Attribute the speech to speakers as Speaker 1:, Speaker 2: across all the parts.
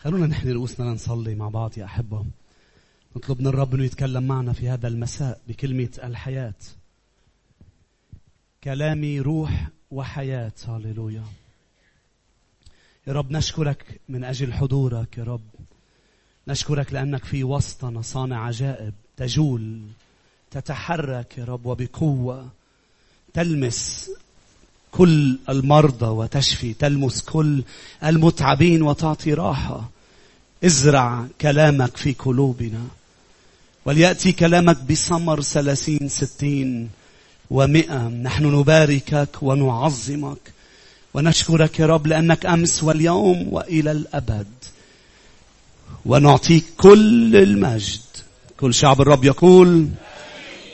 Speaker 1: خلونا نحن رؤوسنا لنصلي مع بعض يا أحبة. نطلب من الرب أنه يتكلم معنا في هذا المساء بكلمة الحياة. كلامي روح وحياة. هاليلويا يا رب نشكرك من أجل حضورك يا رب. نشكرك لأنك في وسطنا صانع عجائب تجول تتحرك يا رب وبقوة تلمس كل المرضى وتشفي تلمس كل المتعبين وتعطي راحة. ازرع كلامك في قلوبنا. وليأتي كلامك بثمر ثلاثين ستين ومئة. نحن نباركك ونعظمك. ونشكرك يا رب لأنك أمس واليوم وإلى الأبد. ونعطيك كل المجد. كل شعب الرب يقول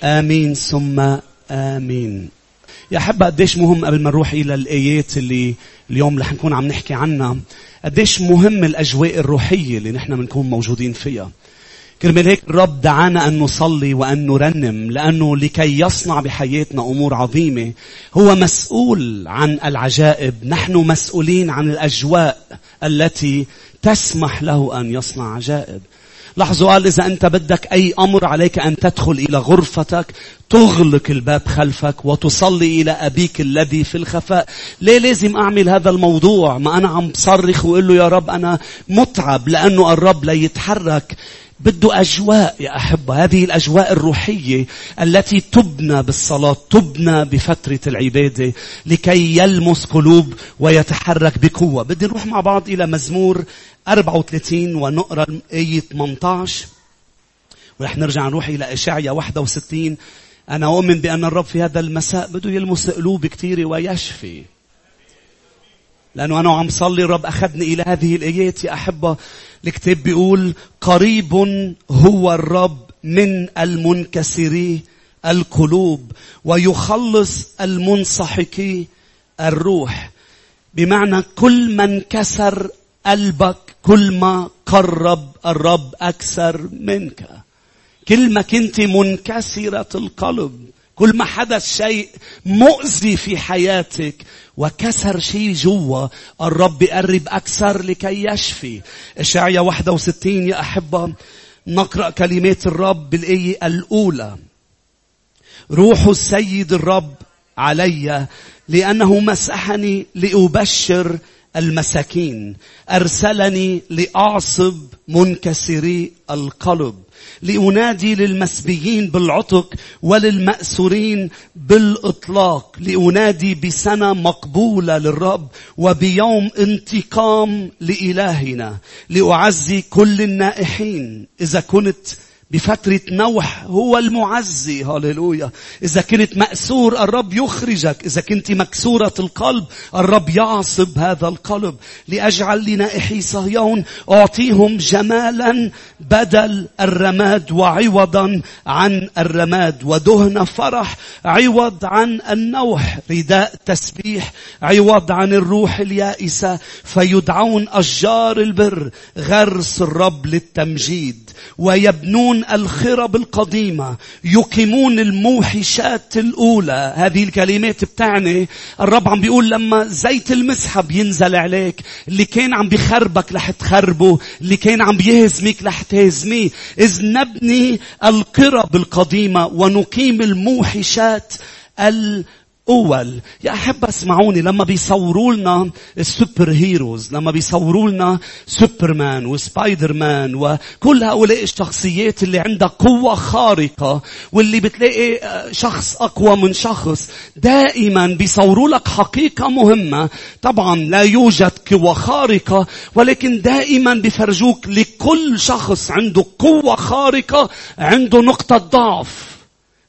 Speaker 1: آمين ثم آمين. يا أحبة قديش مهم قبل ما نروح إلى الآيات اللي اليوم رح نكون عم نحكي عنها قديش مهم الأجواء الروحية اللي نحن بنكون موجودين فيها. كرمال هيك الرب دعانا أن نصلي وأن نرنم لأنه لكي يصنع بحياتنا أمور عظيمة هو مسؤول عن العجائب. نحن مسؤولين عن الأجواء التي تسمح له أن يصنع عجائب. لاحظوا قال إذا أنت بدك أي أمر عليك أن تدخل إلى غرفتك تغلق الباب خلفك وتصلي إلى أبيك الذي في الخفاء. ليه لازم أعمل هذا الموضوع؟ ما أنا عم بصرخ وأقول له يا رب أنا متعب لأنه الرب لا يتحرك. بده أجواء يا أحبة هذه الأجواء الروحية التي تبنى بالصلاة تبنى بفترة العبادة لكي يلمس قلوب ويتحرك بقوة. بدي نروح مع بعض إلى مزمور 34 ونقرأ آية 18 ورح نرجع نروح إلى إشعيا 61 أنا أؤمن بأن الرب في هذا المساء بده يلمس قلوب كثيرة ويشفي. لأنه أنا عم صلي الرب أخذني إلى هذه الآيات يا أحبة. الكتاب بيقول قريب هو الرب من المنكسري القلوب ويخلص المنصحكي الروح. بمعنى كل من كسر قلبك كل ما قرب الرب أكثر منك. كل ما كنت منكسرة القلب كل ما حدث شيء مؤذي في حياتك وكسر شيء جوا الرب بيقرب أكثر لكي يشفي. إشعيا 61 يا أحبة نقرأ كلمات الرب بالآية الأولى. روح السيد الرب علي لأنه مسحني لأبشر المساكين. أرسلني لأعصب منكسري القلب لأنادي للمسبيين بالعتق وللمأسورين بالإطلاق لأنادي بسنة مقبولة للرب وبيوم انتقام لإلهنا لأعزي كل النائحين. إذا كنت بفترة نوح هو المعزي. هاليلويا إذا كنت مأسور الرب يخرجك. إذا كنت مكسورة القلب الرب يعصب هذا القلب. لأجعل لنائحي صهيون أعطيهم جمالا بدل الرماد وعوضا عن الرماد ودهن فرح. عوض عن النوح. رداء تسبيح. عوض عن الروح اليائسة. فيدعون أشجار البر. غرس الرب للتمجيد. ويبنون الخرب القديمة يقيمون الموحشات الأولى. هذه الكلمات بتعني الرب عم بيقول لما زيت المسحة بينزل عليك اللي كان عم بخربك رح تخربه اللي كان عم بيهزمك رح تهزميه. إذ نبني القرب القديمة ونقيم الموحشات ال أول. يا أحب أسمعوني. لما بيصوروا لنا السوبر هيروز لما بيصوروا لنا سوبرمان وسبايدر مان وكل هؤلاء الشخصيات اللي عندها قوة خارقة واللي بتلاقي شخص أقوى من شخص دائما بيصوروا لك حقيقة مهمة. طبعا لا يوجد قوة خارقة ولكن دائما بيفرجوك لكل شخص عنده قوة خارقة عنده نقطة ضعف.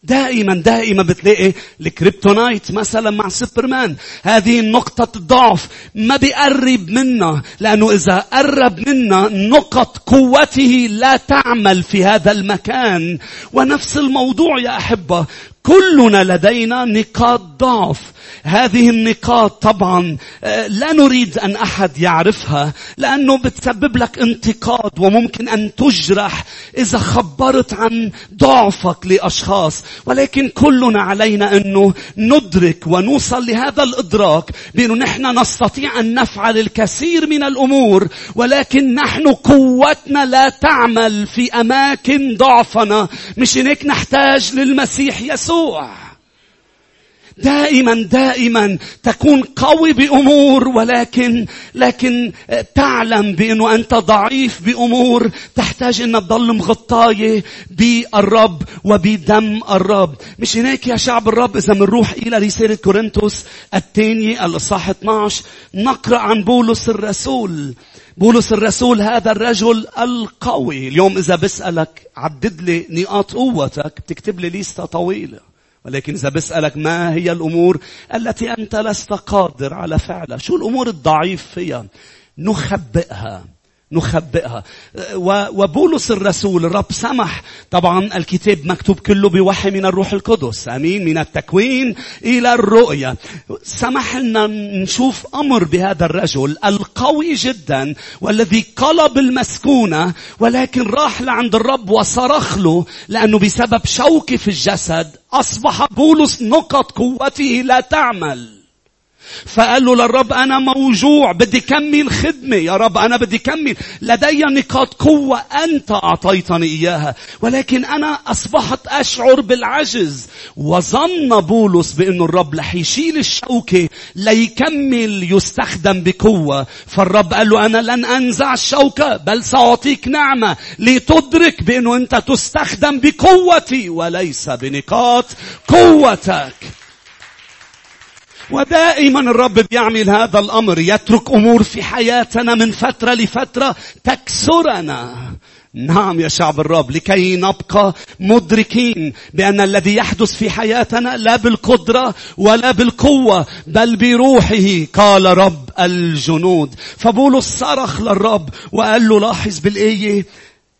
Speaker 1: دائما دائما بتلاقي ال kryptonite مثلا مع سوبرمان. هذه نقطة ضعف ما بيقرب منا لأنه إذا قرب منا نقط قوته لا تعمل في هذا المكان. ونفس الموضوع يا أحبة كلنا لدينا نقاط ضعف. هذه النقاط طبعا آه، لا نريد أن أحد يعرفها لأنه بتسبب لك انتقاد وممكن أن تجرح إذا خبرت عن ضعفك لأشخاص. ولكن كلنا علينا أنه ندرك ونوصل لهذا الإدراك بأنه نحن نستطيع أن نفعل الكثير من الأمور ولكن نحن قوتنا لا تعمل في أماكن ضعفنا. مش هيك نحتاج للمسيح يسوع؟ sua. دائما دائما تكون قوي بأمور ولكن لكن تعلم بأنه أنت ضعيف بأمور. تحتاج أن تضل مغطايه بالرب وبدم الرب. مش هناك يا شعب الرب إذا بنروح إلى رساله كورنثوس الثانية الإصحاح 12 نقرأ عن بولس الرسول. بولس الرسول هذا الرجل القوي. اليوم إذا بسألك عدد لي نقاط قوتك. بتكتب لي ليسته طويلة. ولكن إذا بسألك ما هي الأمور التي أنت لست قادر على فعلها شو الأمور الضعيف فيها؟ نخبئها. نخبئها. وبولس الرسول الرب سمح. طبعا الكتاب مكتوب كله بوحي من الروح القدس. آمين. من التكوين إلى الرؤيا سمح لنا نشوف أمر بهذا الرجل القوي جدا والذي قلب المسكونة ولكن راح لعند الرب وصرخ له لأنه بسبب شوكة في الجسد أصبح بولس نقط قوته لا تعمل. فقال له للرب أنا موجوع بدي كمل خدمة. يا رب أنا بدي كمل. لدي نقاط قوة أنت أعطيتني إياها. ولكن أنا أصبحت أشعر بالعجز. وظن بولس بأن الرب رح يشيل الشوكة ليكمل يستخدم بقوة. فالرب قال له أنا لن أنزع الشوكة بل سأعطيك نعمة لتدرك بأنه أنت تستخدم بقوتي وليس بنقاط قوتك. ودائما الرب بيعمل هذا الأمر يترك أمور في حياتنا من فترة لفترة تكسرنا. نعم يا شعب الرب لكي نبقى مدركين بأن الذي يحدث في حياتنا لا بالقدرة ولا بالقوة بل بروحه قال رب الجنود. فبولس صرخ للرب وقال له لاحظ بالآية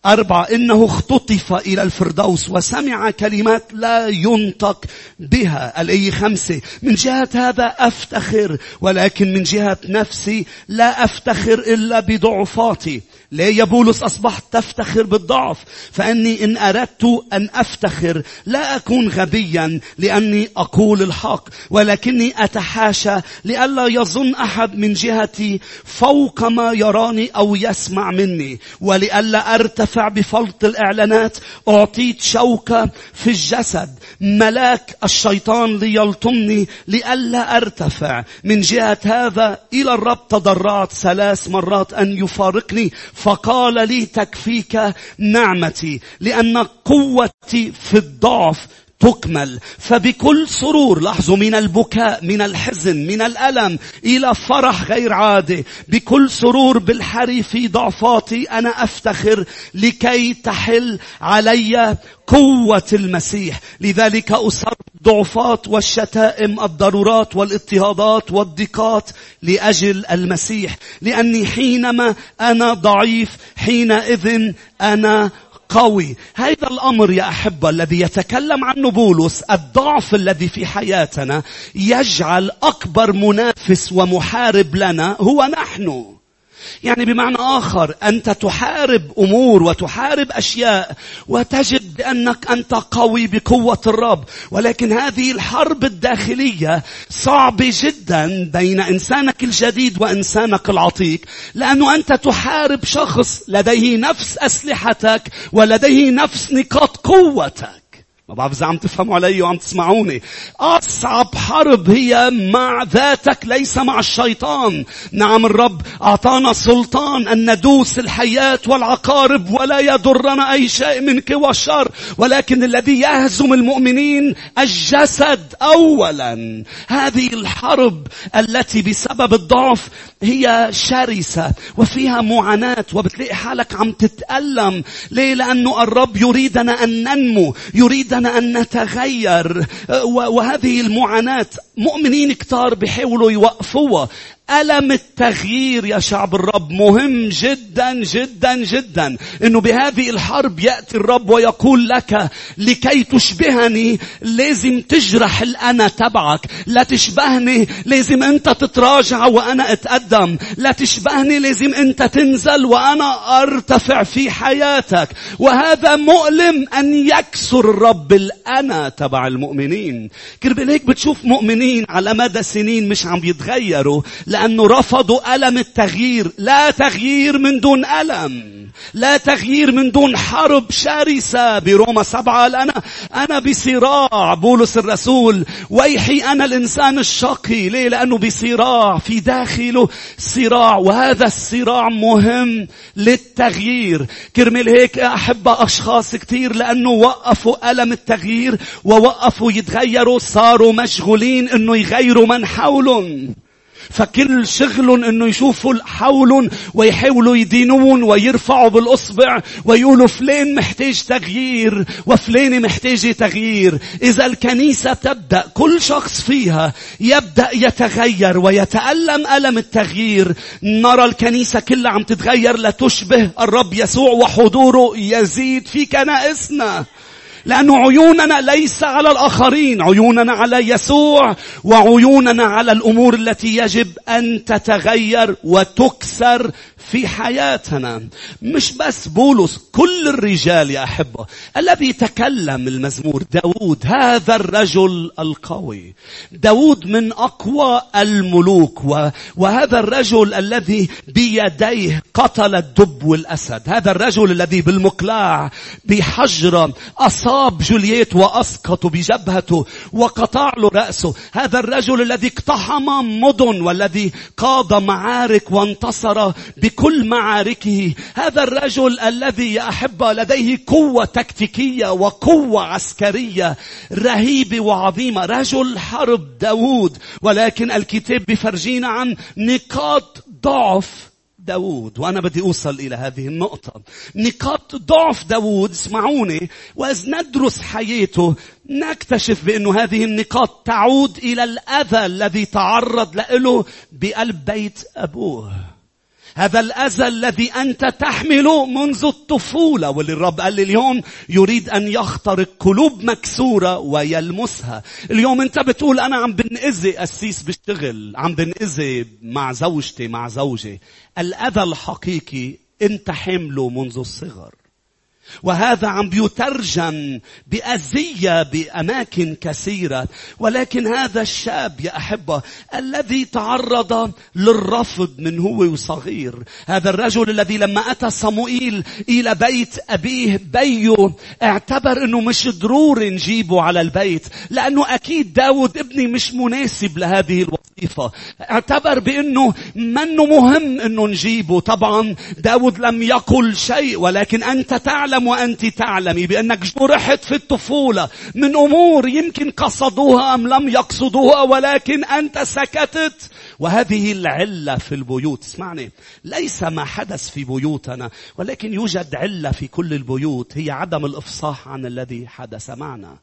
Speaker 1: أربعة إنه اختطف إلى الفردوس وسمع كلمات لا ينطق بها. الأي خمسة من جهة هذا أفتخر ولكن من جهة نفسي لا أفتخر إلا بضعفاتي. ليه يا بولس أصبحت تفتخر بالضعف؟ فأني إن أردت أن أفتخر لا أكون غبيا لأني أقول الحق ولكني أتحاشى لئلا يظن أحد من جهتي فوق ما يراني أو يسمع مني ولئلا أرتفع بفلط الإعلانات أعطيت شوكة في الجسد ملاك الشيطان ليلطمني لئلا أرتفع. من جهة هذا إلى الرب تضرعت ثلاث مرات أن يفارقني فقال لي تكفيك نعمتي لأن قوتي في الضعف تكمل فبكل سرور لاحظوا من البكاء من الحزن من الألم إلى فرح غير عادي. بكل سرور بالحري في ضعفاتي أنا أفتخر لكي تحل علي قوة المسيح. لذلك أصر الضعفات والشتائم الضرورات والاضطهادات والضيقات لأجل المسيح. لأني حينما أنا ضعيف حينئذ أنا قوي. هذا الأمر يا أحبة الذي يتكلم عنه بولس الضعف الذي في حياتنا يجعل أكبر منافس ومحارب لنا هو نحن. يعني بمعنى آخر أنت تحارب أمور وتحارب أشياء وتجد بأنك أنت قوي بقوة الرب. ولكن هذه الحرب الداخلية صعبة جدا بين إنسانك الجديد وإنسانك العتيق لأنه أنت تحارب شخص لديه نفس أسلحتك ولديه نفس نقاط قوتك. ما بعرف إذا عم تفهموا علي وعم تسمعوني. أصعب حرب هي مع ذاتك ليس مع الشيطان. نعم الرب أعطانا سلطان أن ندوس الحياة والعقارب ولا يضرنا أي شيء من قوى الشر. ولكن الذي يهزم المؤمنين الجسد أولا. هذه الحرب التي بسبب الضعف هي شرسة وفيها معاناة وبتلاقي حالك عم تتألم. ليه؟ لأنه الرب يريدنا أن ننمو. يريدنا يريدنا أن نتغير. وهذه المعاناة. مؤمنين كتار بيحاولوا يوقفوها. ألم التغيير يا شعب الرب؟ مهم جدا جدا جدا. إنه بهذه الحرب يأتي الرب ويقول لك لكي تشبهني لازم تجرح الأنا تبعك. لا تشبهني لازم أنت تتراجع وأنا أتقدم. لا تشبهني لازم أنت تنزل وأنا أرتفع في حياتك. وهذا مؤلم أن يكسر الرب الأنا تبع المؤمنين. كربل هيك بتشوف مؤمنين على مدى سنين مش عم بيتغيروا لأنه رفضوا ألم التغيير. لا تغيير من دون ألم. لا تغيير من دون حرب شرسة بروما سبعة. أنا أنا بصراع بولس الرسول. ويحي أنا الإنسان الشقي. ليه؟ لأنه بصراع. في داخله صراع. وهذا الصراع مهم للتغيير. كرمال هيك أحب أشخاص كتير لأنه وقفوا ألم التغيير ووقفوا يتغيروا صاروا مشغولين إنه يغيروا من حولهم. فكل شغلهم إنه يشوفوا حولهم ويحاولوا يدينون ويرفعوا بالأصبع ويقولوا فلان محتاج تغيير وفلان محتاجة تغيير. إذا الكنيسة تبدأ كل شخص فيها يبدأ يتغير ويتألم ألم التغيير. نرى الكنيسة كلها عم تتغير لتشبه الرب يسوع وحضوره يزيد في كنائسنا لأن عيوننا ليس على الآخرين عيوننا على يسوع وعيوننا على الأمور التي يجب أن تتغير وتكسر في حياتنا. مش بس بولس كل الرجال يا أحبة. الذي تكلم المزمور داود هذا الرجل القوي. داود من أقوى الملوك وهذا الرجل الذي بيديه قتل الدب والأسد. هذا الرجل الذي بالمقلاع بحجرة أصاب جولييت وأسقط بجبهته وقطع له رأسه. هذا الرجل الذي اقتحم مدن والذي قاد معارك وانتصر بكل معاركه. هذا الرجل الذي يا أحبة لديه قوة تكتيكية وقوة عسكرية رهيبة وعظيمة رجل حرب داود ولكن الكتاب بفرجينا عن نقاط ضعف داود وأنا بدي أوصل إلى هذه النقطة. نقاط ضعف داود اسمعوني وإذ ندرس حياته. نكتشف بأن هذه النقاط تعود إلى الأذى الذي تعرض له بقلب بيت أبوه. هذا الأذى الذي أنت تحمله منذ الطفولة. واللي الرب قال لي اليوم يريد أن يخترق قلوب مكسورة ويلمسها. اليوم أنت بتقول أنا عم بنأذي قسيس بالشغل عم بنأذي مع زوجتي مع زوجي. الأذى الحقيقي أنت حمله منذ الصغر. وهذا عم بيترجم بأذية بأماكن كثيرة. ولكن هذا الشاب يا أحبة الذي تعرض للرفض من هو صغير. هذا الرجل الذي لما أتى صموئيل إلى بيت أبيه بيو اعتبر أنه مش ضروري نجيبه على البيت لأنه أكيد داود ابني مش مناسب لهذه الوظيفة. اعتبر بأنه منه مهم أنه نجيبه. طبعا داود لم يقل شيء ولكن أنت تعلم أعلم وأنت تعلمي بأنك جرحت في الطفولة. من أمور يمكن قصدوها أم لم يقصدوها ولكن أنت سكتت. وهذه العلة في البيوت. اسمعني ليس ما حدث في بيوتنا ولكن يوجد علة في كل البيوت هي عدم الإفصاح عن الذي حدث معنا.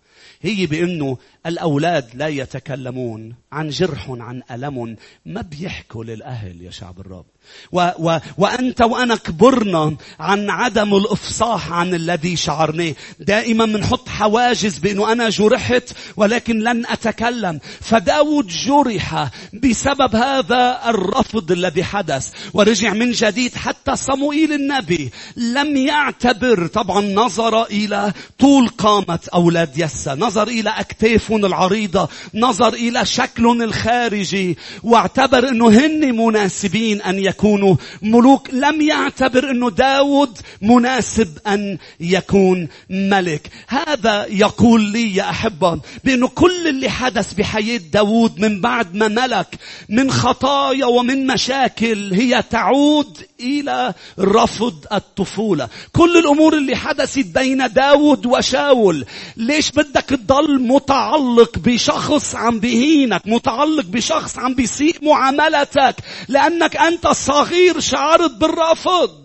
Speaker 1: هي بأنه الأولاد لا يتكلمون عن جرح عن ألم ما بيحكوا للأهل يا شعب الرب. و و وأنت وأنا كبرنا عن عدم الإفصاح عن الذي شعرناه. دائما بنحط حواجز بأنه أنا جرحت ولكن لن أتكلم. فداود جرح بسبب هذا الرفض الذي حدث. ورجع من جديد حتى صموئيل النبي لم يعتبر. طبعا نظر إلى طول قامة أولاد يسى نظر إلى أكتافهم العريضة. نظر إلى شكلهم الخارجي. واعتبر أنه هن مناسبين أن يكونوا. ملوك لم يعتبر أنه داود مناسب أن يكون ملك. هذا يقول لي يا أحبة بأنه كل اللي حدث بحياة داود من بعد ما ملك من خطايا ومن مشاكل هي تعود إلى رفض الطفولة. كل الأمور اللي حدثت بين داود وشاول. ليش بدك تضل متعلق بشخص عم بهينك متعلق بشخص عم بيسيء معاملتك لأنك أنت صغير شعرت بالرفض.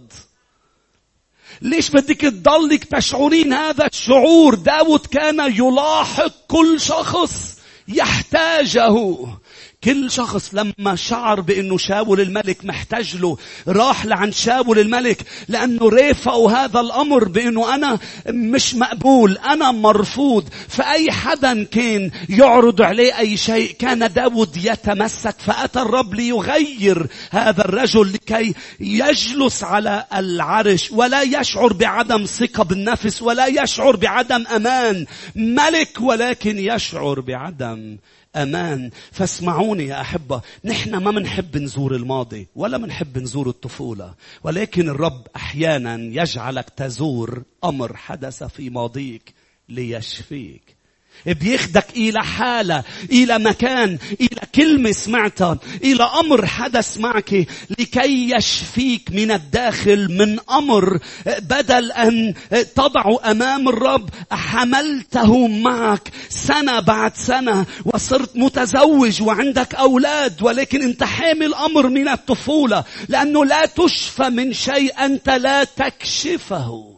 Speaker 1: ليش بدك تضلك تشعرين هذا الشعور؟ داود كان يلاحق كل شخص يحتاجه. كل شخص لما شعر بأنه شاول الملك محتاج له راح لعند شاول الملك لأنه رافقوا هذا الأمر بأنه أنا مش مقبول أنا مرفوض. فأي حدا كان يعرض عليه أي شيء كان داود يتمسك فأتى الرب ليغير هذا الرجل لكي يجلس على العرش ولا يشعر بعدم ثقة بالنفس ولا يشعر بعدم أمان. ملك ولكن يشعر بعدم أمان. فاسمعوني يا أحبة. نحن ما منحب نزور الماضي ولا منحب نزور الطفولة. ولكن الرب أحيانا يجعلك تزور أمر حدث في ماضيك ليشفيك. بياخدك إلى حالة إلى مكان إلى كلمة سمعتها إلى أمر حدث معك لكي يشفيك من الداخل من أمر بدل أن تضعه أمام الرب حملته معك سنة بعد سنة وصرت متزوج وعندك أولاد ولكن أنت حامل أمر من الطفولة لأنه لا تشفى من شيء أنت لا تكشفه.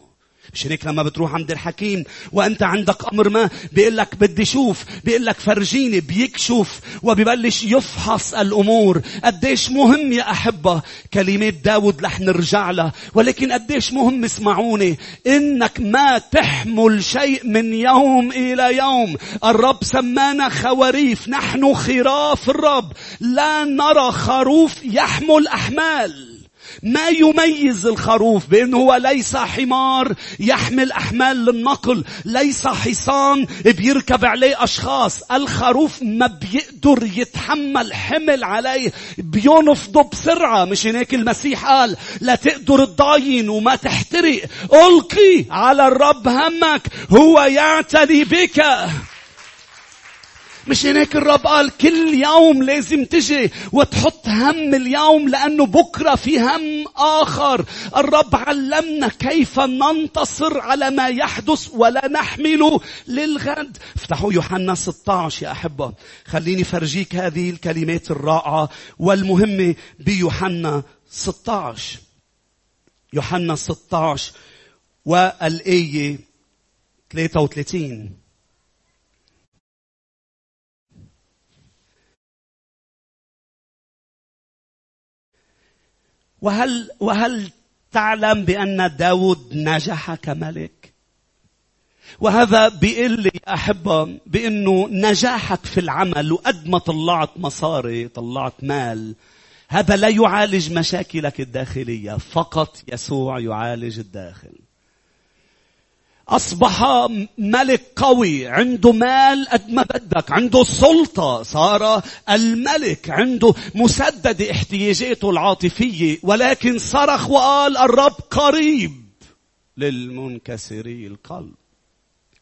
Speaker 1: مش هيك لما بتروح عند الحكيم وأنت عندك أمر ما بيقول لك بدي شوف بيقول لك فرجيني بيكشف وبيبلش يفحص الأمور. قديش مهم يا أحبة كلمات داود رح نرجع لها ولكن قديش مهم اسمعوني إنك ما تحمل شيء من يوم إلى يوم. الرب سمانا خواريف نحن خراف الرب. لا نرى خروف يحمل أحمال. ما يميز الخروف بأنه هو ليس حمار يحمل أحمال للنقل ليس حصان بيركب عليه أشخاص. الخروف ما بيقدر يتحمل حمل عليه بينفضه بسرعة. مش هيك المسيح قال؟ لا تقدر تضاين وما تحترق. ألقي على الرب همك هو يعتني بك. مش هناك الرب قال كل يوم لازم تجي وتحط هم اليوم لأنه بكرة في هم آخر. الرب علمنا كيف ننتصر على ما يحدث ولا نحمله للغد. افتحوا يوحنا 16 يا أحبة. خليني فرجيك هذه الكلمات الرائعة والمهمة بيوحنا 16 يوحنا 16 والآية 33 وهل, وهل تعلم بأن داود نجح كملك؟ وهذا بيقول لي أحبة بأنه نجاحك في العمل وقد ما طلعت مصاري طلعت مال هذا لا يعالج مشاكلك الداخلية فقط يسوع يعالج الداخل أصبح ملك قوي عنده مال قد ما بدك عنده سلطة صار الملك عنده مسدد احتياجاته العاطفية ولكن صرخ وقال الرب قريب للمنكسري القلب.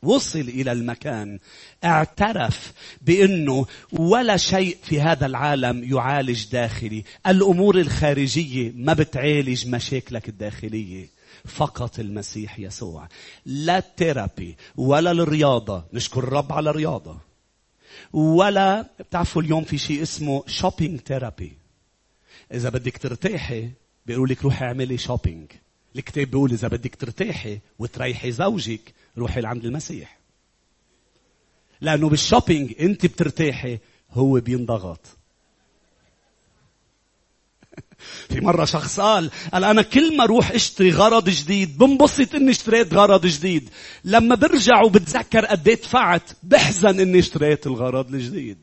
Speaker 1: وصل إلى المكان اعترف بأنه ولا شيء في هذا العالم يعالج داخلي. الأمور الخارجية ما بتعالج مشاكلك الداخلية. فقط المسيح يسوع. لا ال therapy ولا الرياضة. نشكر الرب على الرياضة. ولا بتعرفوا اليوم في شيء اسمه shopping therapy إذا بدك ترتاحي بيقولوا لك روحي اعملي shopping الكتاب بيقول إذا بدك ترتاحي وتريحي زوجك روحي لعند المسيح. لأنه بال shopping أنت بترتاحي هو بينضغط. في مرة شخص قال قال أنا كل ما أروح أشتري غرض جديد بنبسط إني اشتريت غرض جديد. لما برجع وبتذكر قد إيه دفعت بحزن إني اشتريت الغرض الجديد.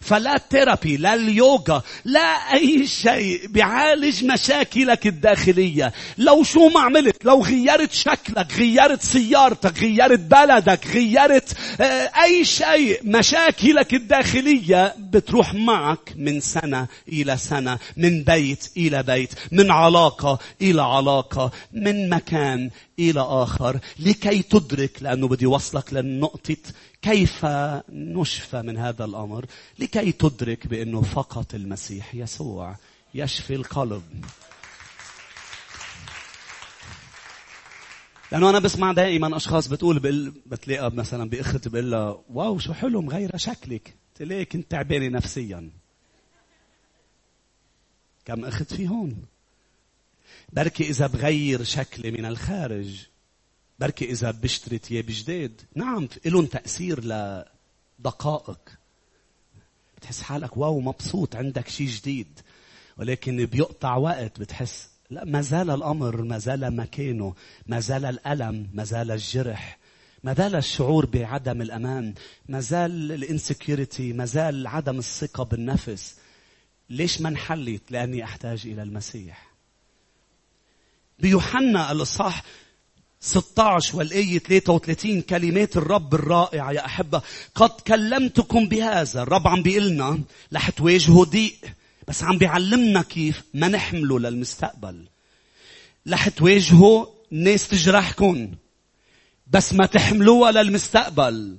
Speaker 1: فلا ثيرابي لا اليوغا لا أي شيء. بيعالج مشاكلك الداخلية. لو شو ما عملت لو غيرت شكلك غيرت سيارتك غيرت بلدك غيرت آه، أي شيء. مشاكلك الداخلية بتروح معك من سنة إلى سنة من بيت إلى بيت من علاقة إلى علاقة من مكان إلى آخر. لكي تدرك لأنه بدي وصلك لنقطة كيف نشفى من هذا الأمر؟ لكي تدرك بأنه فقط المسيح يسوع يشفي القلب. لأنه أنا بسمع دائما أشخاص بتقول بقل بتلاقى مثلا بأخت بقول لها واو شو حلو مغيرة شكلك. تلاقي كنت تعبانة نفسيا؟ كم أخت في هون بركي إذا بغير شكلي من الخارج. بركي إذا بشتري ثياب جداد نعم لهم تأثير لدقائق. بتحس حالك wow مبسوط عندك شيء جديد. ولكن بيقطع وقت بتحس لا ما زال الأمر ما زال مكانه ما زال الألم ما زال الجرح ما زال الشعور بعدم الأمان ما زال ال insecurity ما زال عدم الثقة بالنفس. ليش ما انحلت لأني أحتاج إلى المسيح. بيوحنا الإصحاح 16 والآية 33 كلمات الرب الرائعة يا أحبة. قد كلمتكم بهذا. الرب عم بيقلنا رح تواجهوا ضيق بس عم بيعلمنا كيف ما نحمله للمستقبل. رح تواجهوا ناس تجرحكم بس ما تحملوها للمستقبل.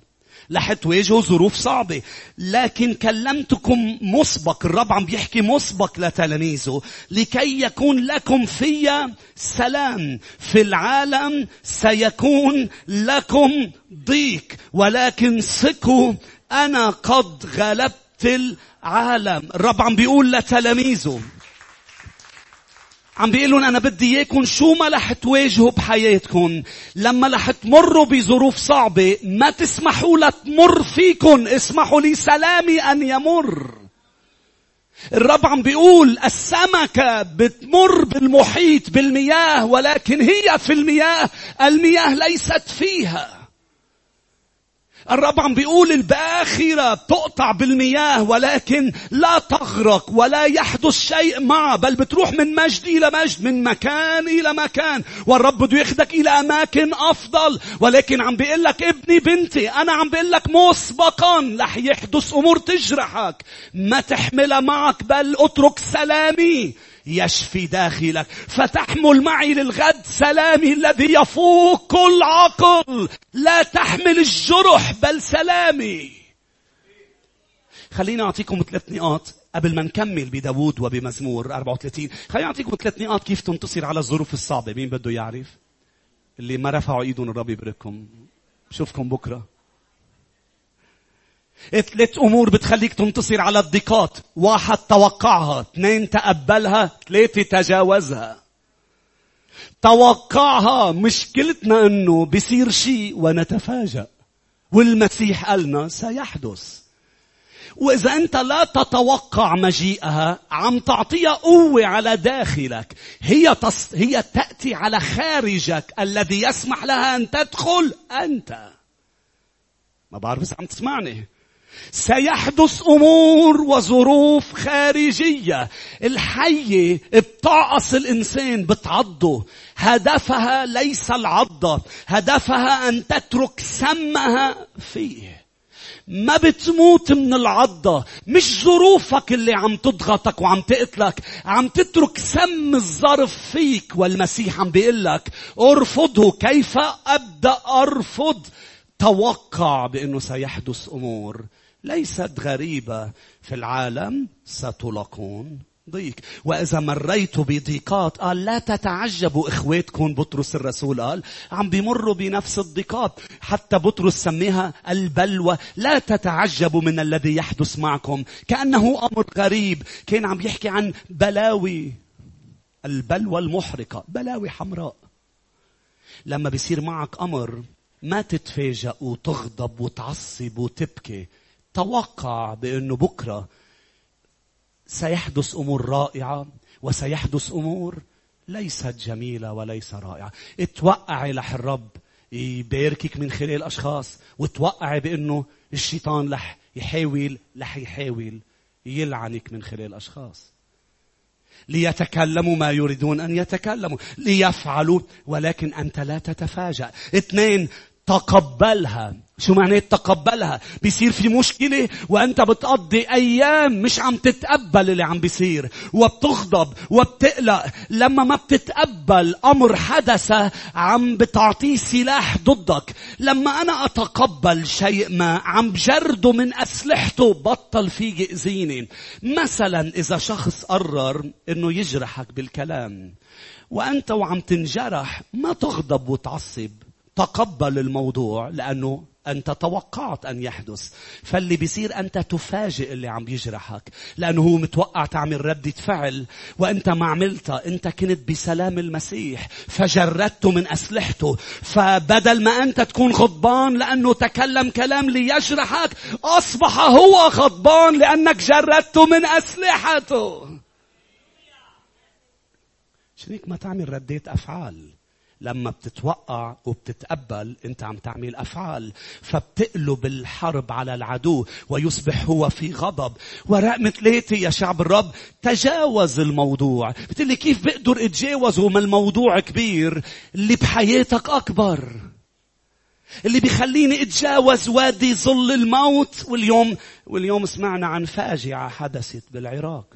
Speaker 1: رح تواجهوا ظروف صعبة. لكن كلمتكم مسبق الرب عم بيحكي مسبق لتلاميذه. لكي يكون لكم فيا سلام في العالم سيكون لكم ضيق. ولكن ثقوا أنا قد غلبت العالم. الرب عم بيقول لتلاميذه. عم بيقول لهم أنا بدي إياكم شو ما رح تواجهوا بحياتكم. لما رح تمروا بظروف صعبة ما تسمحوا لا تمر فيكم. اسمحوا لي سلامي أن يمر. الرب عم بيقول السمكة بتمر بالمحيط بالمياه ولكن هي في المياه. المياه ليست فيها. الرب عم بيقول الباخرة بتقطع بالمياه ولكن لا تغرق ولا يحدث شيء معها بل بتروح من مجد إلى مجد من مكان إلى مكان والرب بده ياخدك إلى أماكن أفضل. ولكن عم بيقول لك ابني بنتي أنا عم بيقول لك مسبقا رح يحدث أمور تجرحك. ما تحملها معك بل اترك سلامي. يشفي داخلك. فتحمل معي للغد سلامي الذي يفوق كل عقل لا تحمل الجرح بل سلامي. خليني أعطيكم ثلاث نقاط قبل ما نكمل بداود وبمزمور 34 خليني أعطيكم ثلاث نقاط كيف تنتصر على الظروف الصعبة. مين بده يعرف؟ اللي ما رفعوا إيدهم الرب يبارككم بشوفكم بكرة. ثلاث أمور بتخليك تنتصر على الضيقات واحد توقعها اثنين تقبلها ثلاثة تجاوزها. توقعها مشكلتنا إنه بيصير شيء ونتفاجأ. والمسيح قالنا سيحدث. وإذا أنت لا تتوقع مجيئها عم تعطيها قوة على داخلك. هي, تص... هي تأتي على خارجك. الذي يسمح لها أن تدخل أنت. ما بعرف إذا عم تسمعني. سيحدث أمور وظروف خارجية. الحيه بتعقص الإنسان بتعضه. هدفها ليس العضه هدفها أن تترك سمها فيه. ما بتموت من العضة مش ظروفك اللي عم تضغطك وعم تقتلك. عم تترك سم الظرف فيك والمسيح عم بيقلك. ارفضه. كيف أبدأ أرفض؟ توقع بأنه سيحدث أمور. ليست غريبة في العالم ستلاقون ضيق. وإذا مريت بضيقات قال لا تتعجبوا إخواتكم بطرس الرسول قال عم بيمروا بنفس الضيقات. حتى بطرس سميها البلوى. لا تتعجبوا من الذي يحدث معكم. كأنه أمر غريب. كان عم يحكي عن بلاوي البلوى المحرقة بلاوي حمراء. لما بيصير معك أمر ما تتفاجأ وتغضب وتعصب وتبكي. توقع بأنه بكرة سيحدث أمور رائعة وسيحدث أمور ليست جميلة وليس رائعة. اتوقعي لح الرب يباركك من خلال أشخاص وتوقعي بأنه الشيطان لح يحاول لح يحاول يلعنك من خلال أشخاص ليتكلموا ما يريدون أن يتكلموا ليفعلوا ولكن أنت لا تتفاجأ. اثنين تقبلها. شو معنى تقبلها بيصير في مشكلة وانت بتقضي أيام مش عم تتقبل اللي عم بيصير وبتغضب وبتقلق. لما ما بتتقبل أمر حدث عم بتعطيه سلاح ضدك. لما أنا اتقبل شيء ما عم بجرده من اسلحته بطل في يأذيني مثلا إذا شخص قرر إنه يجرحك بالكلام وأنت وعم تنجرح ما تغضب وتعصب تقبل الموضوع لأنه أنت توقعت أن يحدث. فاللي بيصير أنت تفاجئ اللي عم بيجرحك. لأنه هو متوقع تعمل ردة فعل. وأنت ما عملتها أنت كنت بسلام المسيح. فجردته من أسلحته. فبدل ما أنت تكون غضبان لأنه تكلم كلام ليجرحك أصبح هو غضبان لأنك جردته من أسلحته. شريك ما تعمل رديت أفعال. لما بتتوقع وبتتقبل انت عم تعمل افعال فبتقلب الحرب على العدو ويصبح هو في غضب. ورقم ثلاثة يا شعب الرب تجاوز الموضوع. بتقول كيف بقدر اتجاوزه ما الموضوع كبير؟ اللي بحياتك أكبر. اللي بيخليني اتجاوز وادي ظل الموت. واليوم واليوم سمعنا عن فاجعة حدثت بالعراق.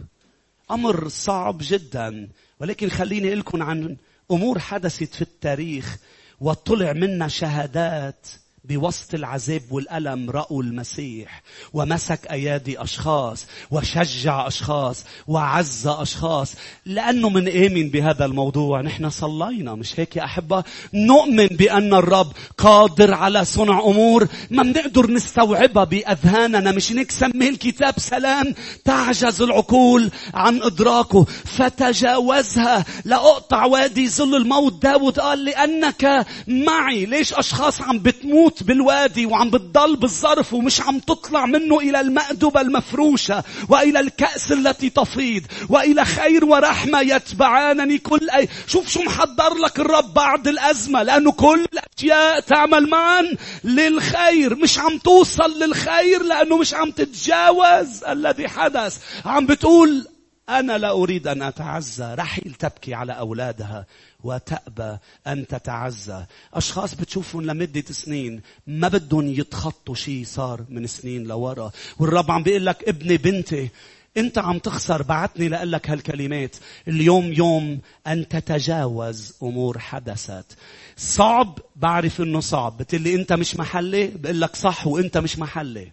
Speaker 1: أمر صعب جدا. ولكن خليني لكم عن أمور حدثت في التاريخ وطلع منا شهادات. بوسط العذاب والألم رأوا المسيح ومسك أيادي أشخاص وشجع أشخاص وعز أشخاص. لأنه من آمن بهذا الموضوع. نحن صلينا. مش هيك يا أحبة؟ نؤمن بأن الرب قادر على صنع أمور ما بنقدر نستوعبها بأذهاننا. مش هيك سميه الكتاب سلام. تعجز العقول عن إدراكه. فتجاوزها. لأقطع وادي ظل الموت. داود قال لأنك معي. ليش أشخاص عم بتموت؟ بالوادي وعم بتضل بالظرف ومش عم تطلع منه إلى المأدبة المفروشة وإلى الكأس التي تفيض وإلى خير ورحمة يتبعانني كل أي شوف شو محضر لك الرب بعد الأزمة لأنه كل الأشياء تعمل معا للخير مش عم توصل للخير لأنه مش عم تتجاوز الذي حدث. عم بتقول أنا لا أريد أن أتعزى رحيل تبكي على أولادها. وتأبى أن تتعزى. أشخاص بتشوفهم لمدة سنين ما بدهم يتخطوا شيء صار من سنين لورا. والرب عم بيقول لك ابني بنتي أنت عم تخسر بعتني لأقول لك هالكلمات. اليوم يوم أن تتجاوز أمور حدثت. صعب بعرف إنه صعب. بتقلي أنت مش محلي؟ بقول لك صح وأنت مش محلي.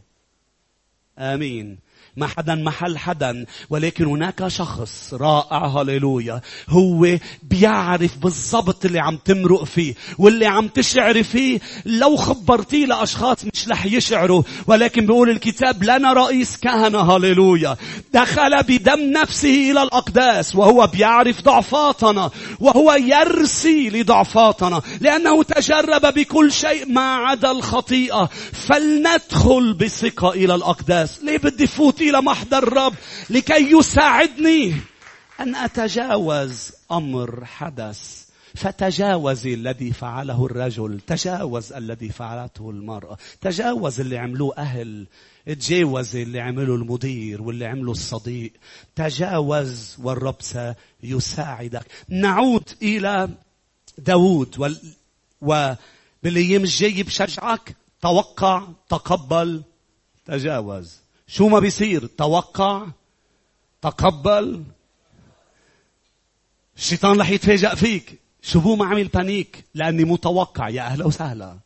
Speaker 1: آمين. ما حدا محل حدا ولكن هناك شخص رائع هللويا هو بيعرف بالضبط اللي عم تمرق فيه واللي عم تشعري فيه. لو خبرتيه لأشخاص مش رح يشعروا ولكن بيقول الكتاب لنا رئيس كهنة هللويا. دخل بدم نفسه إلى الأقداس وهو بيعرف ضعفاتنا وهو يرسي لضعفاتنا لأنه تجرب بكل شيء ما عدا الخطيئة. فلندخل بثقة إلى الأقداس. ليه بدي فوت إلى محضر الرب لكي يساعدني أن أتجاوز أمر حدث. فتجاوز الذي فعله الرجل تجاوز الذي فعلته المرأة تجاوز اللي عملوه أهل تجاوز اللي عمله المدير واللي عمله الصديق تجاوز والرب سيساعدك. نعود إلى داود وال... وبالأيام الجاية بشجعك. توقع تقبل تجاوز. شو ما بيصير؟ توقع تقبل. الشيطان رح يتفاجأ فيك. شو بو ما عمل panic؟ لأني متوقع. يا أهلا وسهلا.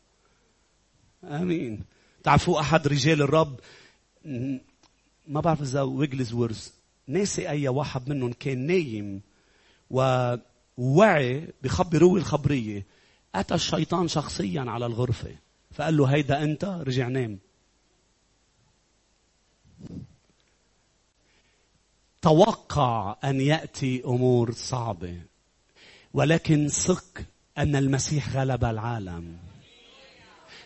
Speaker 1: آمين. تعرفوا أحد رجال الرب؟ ما بعرف إذا ويجلز ورز ناسي أي واحد منهم كان نايم ووعي بخبروه الخبرية. أتى الشيطان شخصيا على الغرفة. فقال له هيدا أنت؟ رجع نام. توقع أن يأتي أمور صعبة ولكن ثق أن المسيح غلب العالم.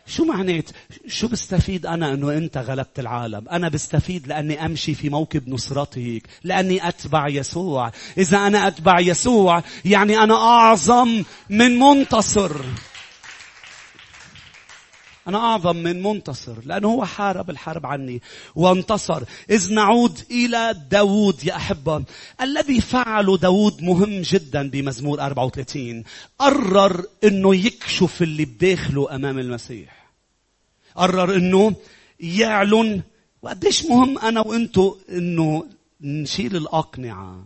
Speaker 1: شو معنات شو بستفيد أنا أنه أنت غلبت العالم؟ أنا بستفيد لأني أمشي في موكب نصرتك لأني أتبع يسوع. إذا أنا أتبع يسوع يعني أنا أعظم من منتصر. أنا أعظم من منتصر لأنه هو حارب الحرب عني وانتصر. إذ نعود إلى داود يا أحبة. الذي فعله داود مهم جدا بمزمور 34 قرر أنه يكشف اللي بداخله أمام المسيح. قرر أنه يعلن. وقديش مهم أنا وأنتو أنه نشيل الأقنعة.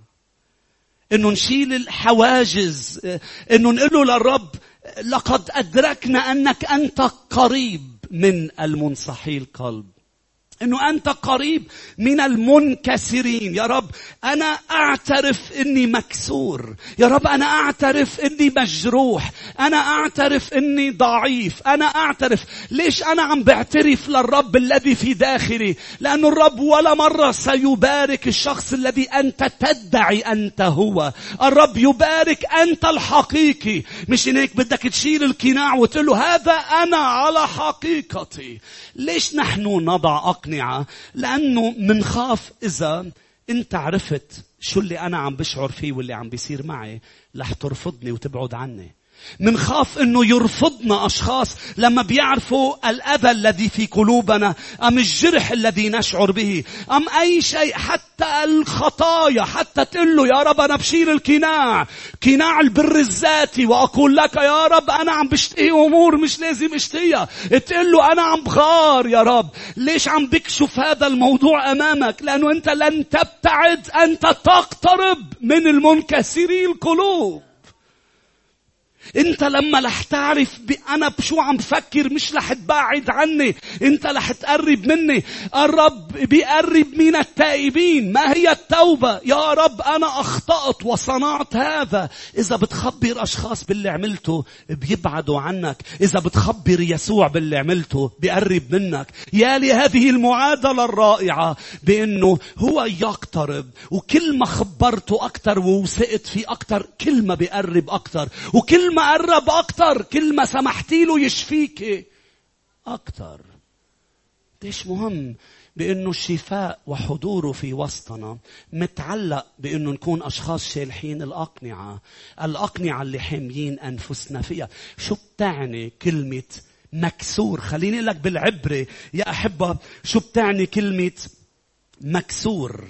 Speaker 1: إنه نشيل الحواجز. إنه نقول له للرب لقد أدركنا أنك أنت قريب من المنصحي القلب. إنه أنت قريب من المنكسرين. يا رب أنا أعترف إني مكسور. يا رب أنا أعترف إني مجروح. أنا أعترف أني ضعيف. أنا أعترف. ليش أنا عم بعترف للرب الذي في داخلي؟ لأن الرب ولا مرة سيبارك الشخص الذي أنت تدعي أنت هو. الرب يبارك أنت الحقيقي. مش هيك؟ بدك تشيل القناع وتقول له هذا أنا على حقيقتي. ليش نحن نضع أقنعة لأنه منخاف إذا أنت عرفت شو اللي أنا عم بشعر فيه واللي عم بيصير معي رح ترفضني وتبعد عني. منخاف إنه يرفضنا أشخاص لما بيعرفوا الأذى الذي في قلوبنا أم الجرح الذي نشعر به أم أي شيء حتى الخطايا حتى تقول له يا رب أنا بشيل القناع قناع البر الذاتي وأقول لك يا رب أنا عم بشتهي أمور مش لازم أشتهيها. تقول له أنا عم بغار يا رب. ليش عم بكشف هذا الموضوع أمامك؟ لأنه أنت لن تبتعد أنت تقترب من المنكسري القلوب. انت لما رح تعرف أنا بشو عم بفكر مش رح تبعد عني. انت رح تقرب مني. الرب بيقرب من التائبين ما هي التوبة؟ يا رب أنا أخطأت وصنعت هذا. إذا بتخبر أشخاص باللي عملته بيبعدوا عنك. إذا بتخبر يسوع باللي عملته بيقرب منك. يا لهذه المعادلة الرائعة بإنه هو يقترب. وكل ما خبرته أكثر ووثقت فيه أكثر كل ما بيقرب أكثر وكل ما قرب أكتر كل ما سمحتي له يشفيك. أكتر. ليش مهم؟ بأنه الشفاء وحضوره في وسطنا متعلق بأنه نكون أشخاص شالحين الأقنعة. الأقنعة اللي حاميين أنفسنا فيها. شو بتعني كلمة مكسور؟ خليني لك بالعبرة يا أحبة شو بتعني كلمة مكسور؟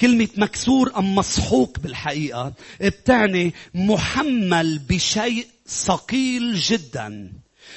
Speaker 1: كلمة مكسور أم مسحوق بالحقيقة بتعني محمل بشيء ثقيل جدا.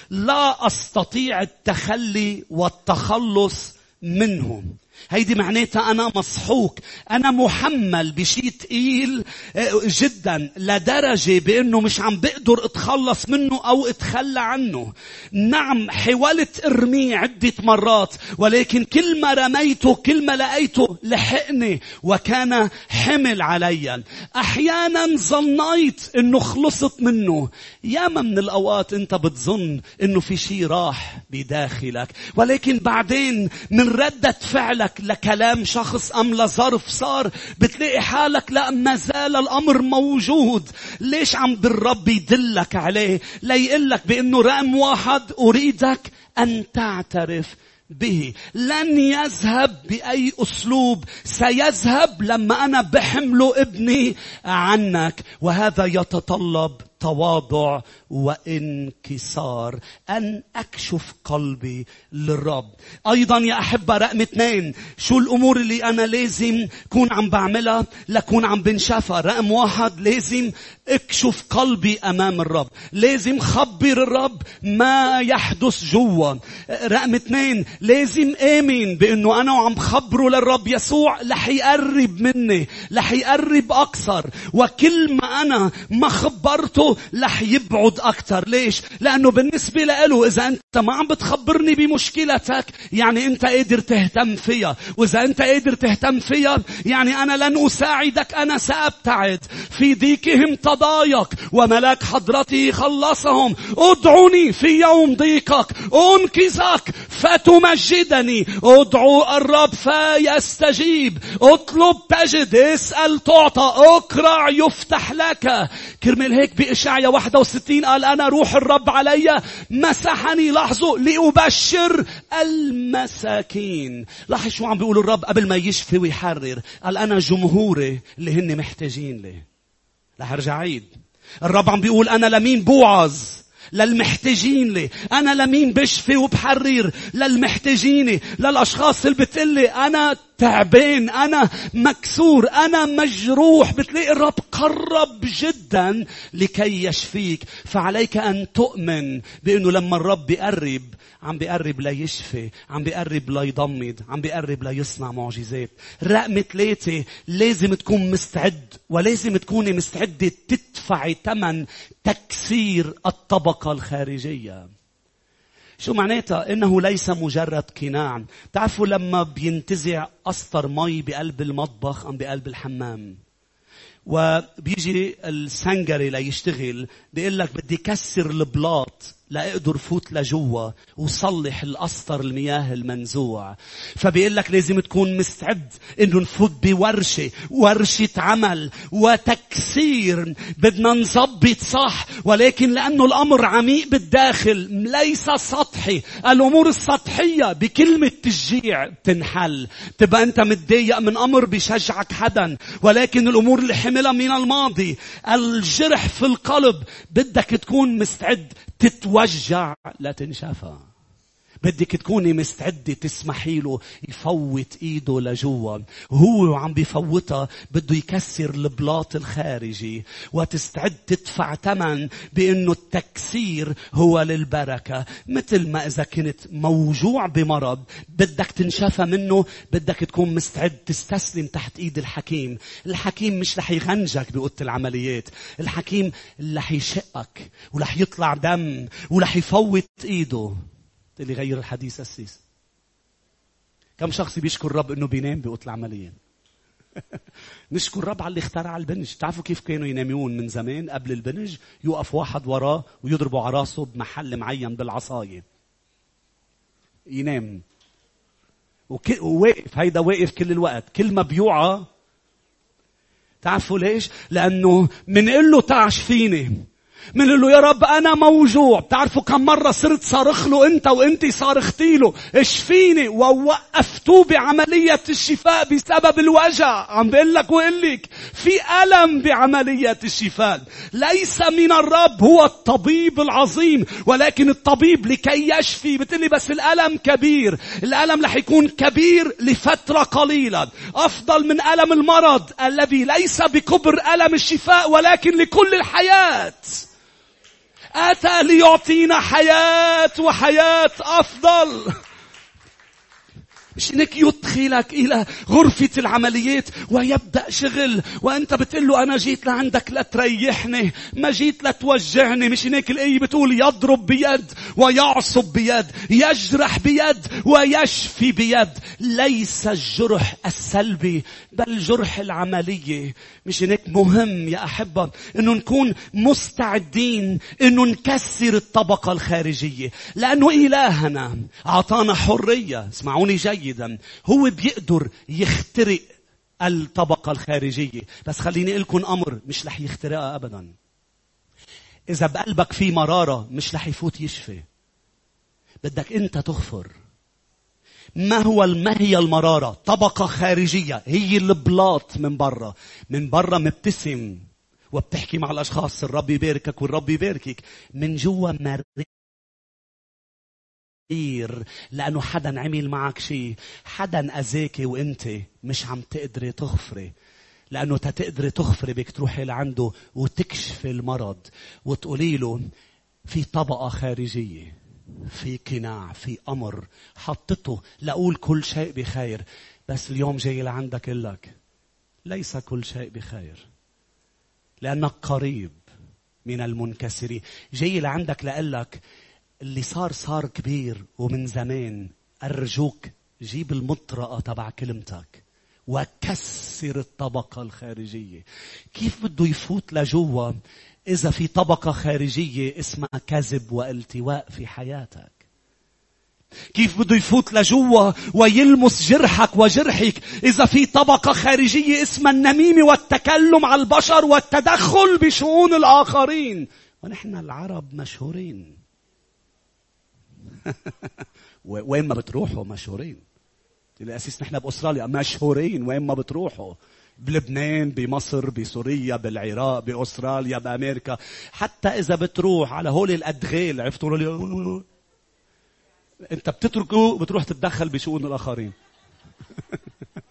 Speaker 1: لا أستطيع التخلي والتخلص منه. هيدي معناتها أنا مسحوق أنا محمل بشيء تقيل آه، جدا لدرجة بأنه مش عم بقدر أتخلص منه أو أتخلى عنه. نعم حاولت ارميه عدة مرات ولكن كل ما رميته كل ما لقيته لحقني وكان حمل علي. أحيانا ظنيت أنه خلصت منه. ياما من الأوقات أنت بتظن أنه في شيء راح بداخلك. ولكن بعدين من ردة فعلك لكلام شخص أم لظرف صار؟ بتلاقي حالك لا ما زال الأمر موجود. ليش عم بالرب يدلك عليه؟ ليقلك بأنه رقم واحد أريدك أن تعترف به. لن يذهب بأي أسلوب. سيذهب لما أنا بحمله ابني عنك. وهذا يتطلب تواضع وانكسار أن أكشف قلبي للرب. أيضا يا أحبة رقم اثنين شو الأمور اللي أنا لازم كون عم بعملها؟ لكون عم بنشافها. رقم واحد لازم أكشف قلبي أمام الرب. لازم خبر الرب ما يحدث جوا. رقم اثنين لازم آمن بأنه أنا وعم خبره للرب يسوع رح يقرب مني رح يقرب أكثر. وكل ما أنا ما خبرته رح يبعد أكثر ليش؟ لأنه بالنسبة له إذا أنت ما عم بتخبرني بمشكلتك يعني أنت قادر تهتم فيها. وإذا أنت قادر تهتم فيها يعني أنا لن أساعدك أنا سأبتعد. في ضيقهم تضايق وملاك حضرتي خلصهم. أدعوني في يوم ضيقك أنقذك فتمجدني. أدعو الرب فيستجيب. اطلب تجد اسأل تعطى اقرع يفتح لك. كرمال هيك بإشعيا 61 قال أنا روح الرب علي مسحني لاحظوا لأبشر المساكين. لاحظ شو عم بيقول الرب قبل ما يشفي ويحرر؟ قال أنا جمهوري اللي هن محتاجين لي. رح أرجع عيد. الرب عم بيقول أنا لمين بوعظ؟ للمحتاجين لي. أنا لمين بشفي وبحرر للمحتاجين للأشخاص اللي بتقلي. أنا تعبان أنا مكسور أنا مجروح. بتلاقي الرب قرب جدا لكي يشفيك. فعليك أن تؤمن بأنه لما الرب بيقرب عم بيقرب ليشفي عم بيقرب ليضمد عم بيقرب ليصنع معجزات. رقم ثلاثة لازم تكون مستعد ولازم تكوني مستعدة تدفعي ثمن تكسير الطبقة الخارجية. شو معناتها؟ إنه ليس مجرد قناع. تعرفوا لما بينتزع قسطر مي بقلب المطبخ أم بقلب الحمام؟ وبيجي السنجري ليشتغل بيقول لك بدي كسر البلاط. لاقدر فوت لجوا وصلح الأسطر المياه المنزوع. فبيقول لك لازم تكون مستعد إنه نفوت بورشة ورشة عمل وتكسير. بدنا نظبط صح ولكن لأنه الأمر عميق بالداخل ليس سطحي. الأمور السطحية بكلمة تشجيع تنحل. تبقى أنت متضايق من أمر بشجعك حدا ولكن الأمور اللي حملها من الماضي. الجرح في القلب بدك تكون مستعد تتوجع لا تنشفى بدك تكوني مستعدة تسمحي له يفوت إيده لجوا. هو وعم بيفوتها بده يكسر البلاط الخارجي. وتستعد تدفع ثمن بأنه التكسير هو للبركة. مثل ما إذا كنت موجوع بمرض بدك تنشفى منه بدك تكون مستعد تستسلم تحت إيد الحكيم. الحكيم مش رح يغنجك بأوضة العمليات. الحكيم رح يشقك ورح يطلع دم ورح يفوت إيده. اللي غير الحديث السيس كم شخص بيشكر الرب إنه بينام بأوضة العملية نشكر الرب على اللي اخترع البنج. تعرفوا كيف كانوا ينامون من زمان قبل البنج؟ يوقف واحد وراه ويضربوا على راسه بمحل معين بالعصاية. ينام. وواقف. هيدا واقف كل الوقت. كل ما بيوعى. تعرفوا ليش؟ لأنه منقول له تعش فيني من له يا رب أنا موجوع. بتعرفوا كم مرة صرت صارخ له أنت وأنت صارختي له. اشفيني ووقفتوه بعملية الشفاء بسبب الوجع. عم بقول لك وقول لك في ألم بعملية الشفاء. ليس من الرب هو الطبيب العظيم. ولكن الطبيب لكي يشفي. بتقولي بس الألم كبير. الألم رح يكون كبير لفترة قليلة. أفضل من ألم المرض الذي ليس بكبر ألم الشفاء ولكن لكل الحياة. أتى ليعطينا حياة وحياة أفضل. مش إنك يدخلك إلى غرفة العمليات ويبدأ شغل وأنت بتقول له أنا جيت لعندك لتريحني ما جيت لتوجعني مش هيك الايه بتقول يضرب بيد ويعصب بيد يجرح بيد ويشفي بيد ليس الجرح السلبي بل جرح العملية. مش هيك مهم يا أحبة إنه نكون مستعدين إنه نكسر الطبقة الخارجية لأنه إلهنا أعطانا حرية اسمعوني جيد. جيدا. هو بيقدر يخترق الطبقة الخارجية. بس خليني لكم أمر مش رح يخترقها أبدا. إذا بقلبك في مرارة مش رح يفوت يشفي. بدك أنت تغفر. ما هو ما هي المرارة؟ طبقة خارجية. هي البلاط من برا. من برا مبتسم. وبتحكي مع الأشخاص الرب يباركك والرب يباركك. من جوا مريض. كثير لأنه حدا عمل معك شيء حدا أذاكي وأنت مش عم تقدري تغفري. لأنه تقدري تغفري بدك تروحي لعنده وتكشفي المرض وتقولي له في طبقة خارجية في قناع في أمر حطته لأقول كل شيء بخير. بس اليوم جاي لعندك لك ليس كل شيء بخير لأنك قريب من المنكسرين. جاي لعندك لقلك اللي صار صار كبير ومن زمان أرجوك جيب المطرقة تبع كلمتك وكسر الطبقة الخارجية. كيف بده يفوت لجوا إذا في طبقة خارجية اسمها كذب والتواء في حياتك؟ كيف بده يفوت لجوا ويلمس جرحك وجرحك إذا في طبقة خارجية اسمها النميمة والتكلم على البشر والتدخل بشؤون الآخرين؟ ونحن العرب مشهورين. وين ما بتروحوا مشهورين. الأسيس نحن بأستراليا مشهورين. وين ما بتروحوا. بلبنان بمصر بسوريا بالعراق بأستراليا بأمريكا. حتى إذا بتروح على هول الأدغال عرفتوا أنت بتتركه بتروح تتدخل بشؤون الآخرين.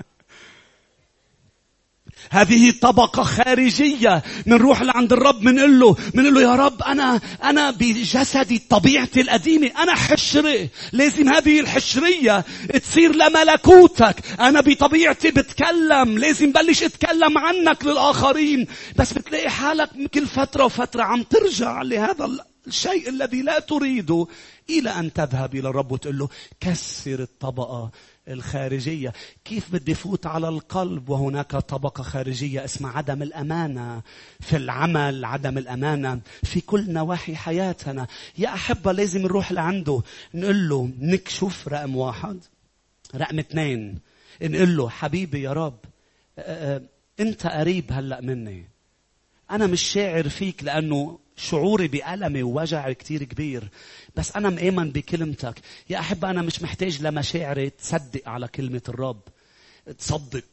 Speaker 1: هذه طبقة خارجية نروح لعند الرب منقول له منقول له يا رب أنا أنا بجسدي طبيعتي القديمة أنا حشرة لازم هذه الحشرية تصير لملكوتك أنا بطبيعتي بتكلم لازم بلش أتكلم عنك للآخرين. بس بتلاقي حالك كل فترة وفترة عم ترجع لهذا الشيء الذي لا تريده إلى أن تذهب إلى الرب وتقول له كسر الطبقة الخارجية. كيف بدي فوت على القلب وهناك طبقة خارجية اسمها عدم الأمانة في العمل عدم الأمانة في كل نواحي حياتنا. يا أحبة لازم نروح لعنده نقول له نكشف رقم واحد رقم اثنين نقول له حبيبي يا رب أنت قريب هلأ مني. أنا مش شاعر فيك لأنه شعوري بألمي ووجعي كتير كبير. بس أنا مآمن بكلمتك. يا أحب أنا مش محتاج لمشاعري تصدق على كلمة الرب. تصدق.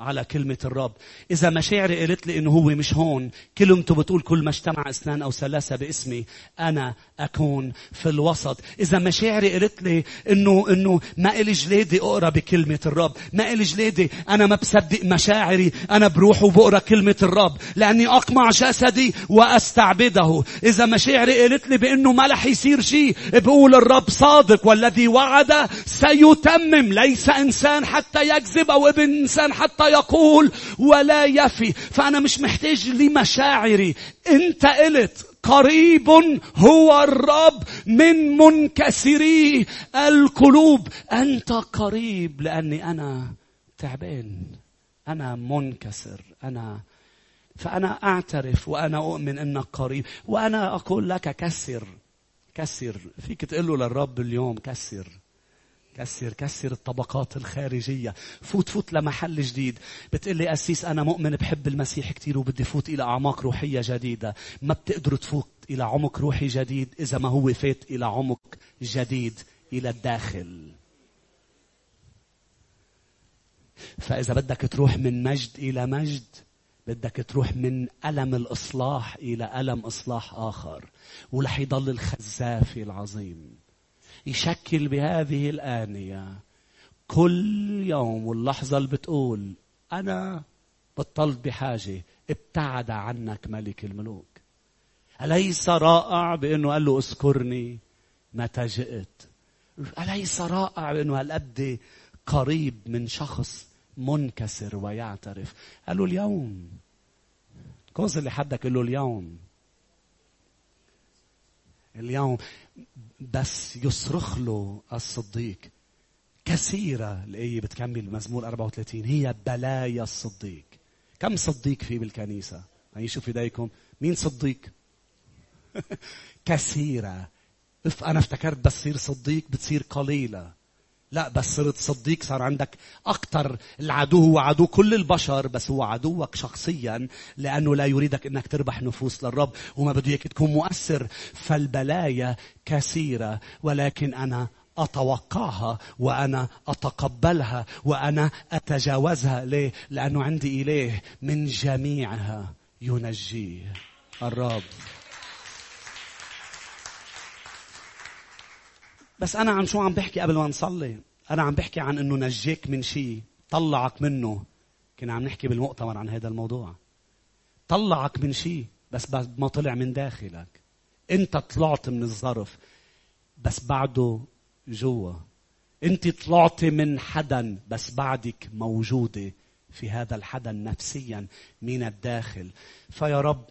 Speaker 1: على كلمة الرب. إذا مشاعري قالت لي إنه هو مش هون كلمته بتقول كل ما اجتمع اثنان أو ثلاثة باسمي أنا أكون في الوسط. إذا مشاعري قالت لي إنه إنه ما إلي جلادي أقرأ بكلمة الرب. ما إلي جلادي أنا ما بصدق مشاعري أنا بروح وبقرأ كلمة الرب. لأني أقمع جسدي وأستعبده. إذا مشاعري قالت لي بإنه ما رح يصير شيء بقول الرب صادق والذي وعد سيتمم. ليس إنسان حتى يكذب أو ابن إنسان حتى يقول ولا يفي. فأنا مش محتاج لمشاعري. أنت قلت قريب هو الرب من منكسري القلوب. أنت قريب لأني أنا تعبان. أنا منكسر. أنا فأنا أعترف وأنا أؤمن أنك قريب. وأنا أقول لك كسر. كسر. فيك تقول له للرب اليوم كسر. كسر كسر الطبقات الخارجية. فوت فوت لمحل جديد. بتقول لي أسيس أنا مؤمن بحب المسيح كتير وبدي فوت إلى أعماق روحية جديدة. ما بتقدروا تفوت إلى عمق روحي جديد إذا ما هو فات إلى عمق جديد إلى الداخل. فإذا بدك تروح من مجد إلى مجد بدك تروح من ألم الإصلاح إلى ألم إصلاح آخر. ورح يضل الخزافي العظيم. يشكل بهذه الآنية. كل يوم واللحظة اللي بتقول أنا بطلت بحاجة ابتعد عنك ملك الملوك. أليس رائع بأنه قال له اذكرني متى جئت؟ أليس رائع بأنه هالقد قريب من شخص منكسر ويعترف؟ قال له اليوم. كوز اللي حدك قال له اليوم. اليوم. بس يصرخ له الصديق. كثيرة الآية بتكمل مزمور 34 هي بلايا الصديق. كم صديق في بالكنيسة؟ هي شوف إيديكم. مين صديق؟ كثيرة. إف أنا افتكرت بس تصير صديق بتصير قليلة. لا بس صرت صديق صار عندك أكثر العدو هو عدو كل البشر بس هو عدوك شخصيا لأنه لا يريدك أنك تربح نفوس للرب وما بده إياك تكون مؤثر. فالبلايا كثيرة ولكن أنا أتوقعها وأنا أتقبلها وأنا أتجاوزها. ليه؟ لأنه عندي إله من جميعها ينجيه الرب. بس أنا عن شو عم بحكي قبل ما نصلي؟ أنا عم بحكي عن أنه نجيك من شيء طلعك منه. كنا عم نحكي بالمؤتمر عن هذا الموضوع. طلعك من شيء بس ما طلع من داخلك. أنت طلعت من الظرف بس بعده جوا. أنت طلعت من حدا بس بعدك موجودة في هذا الحدا نفسيا من الداخل. فيا رب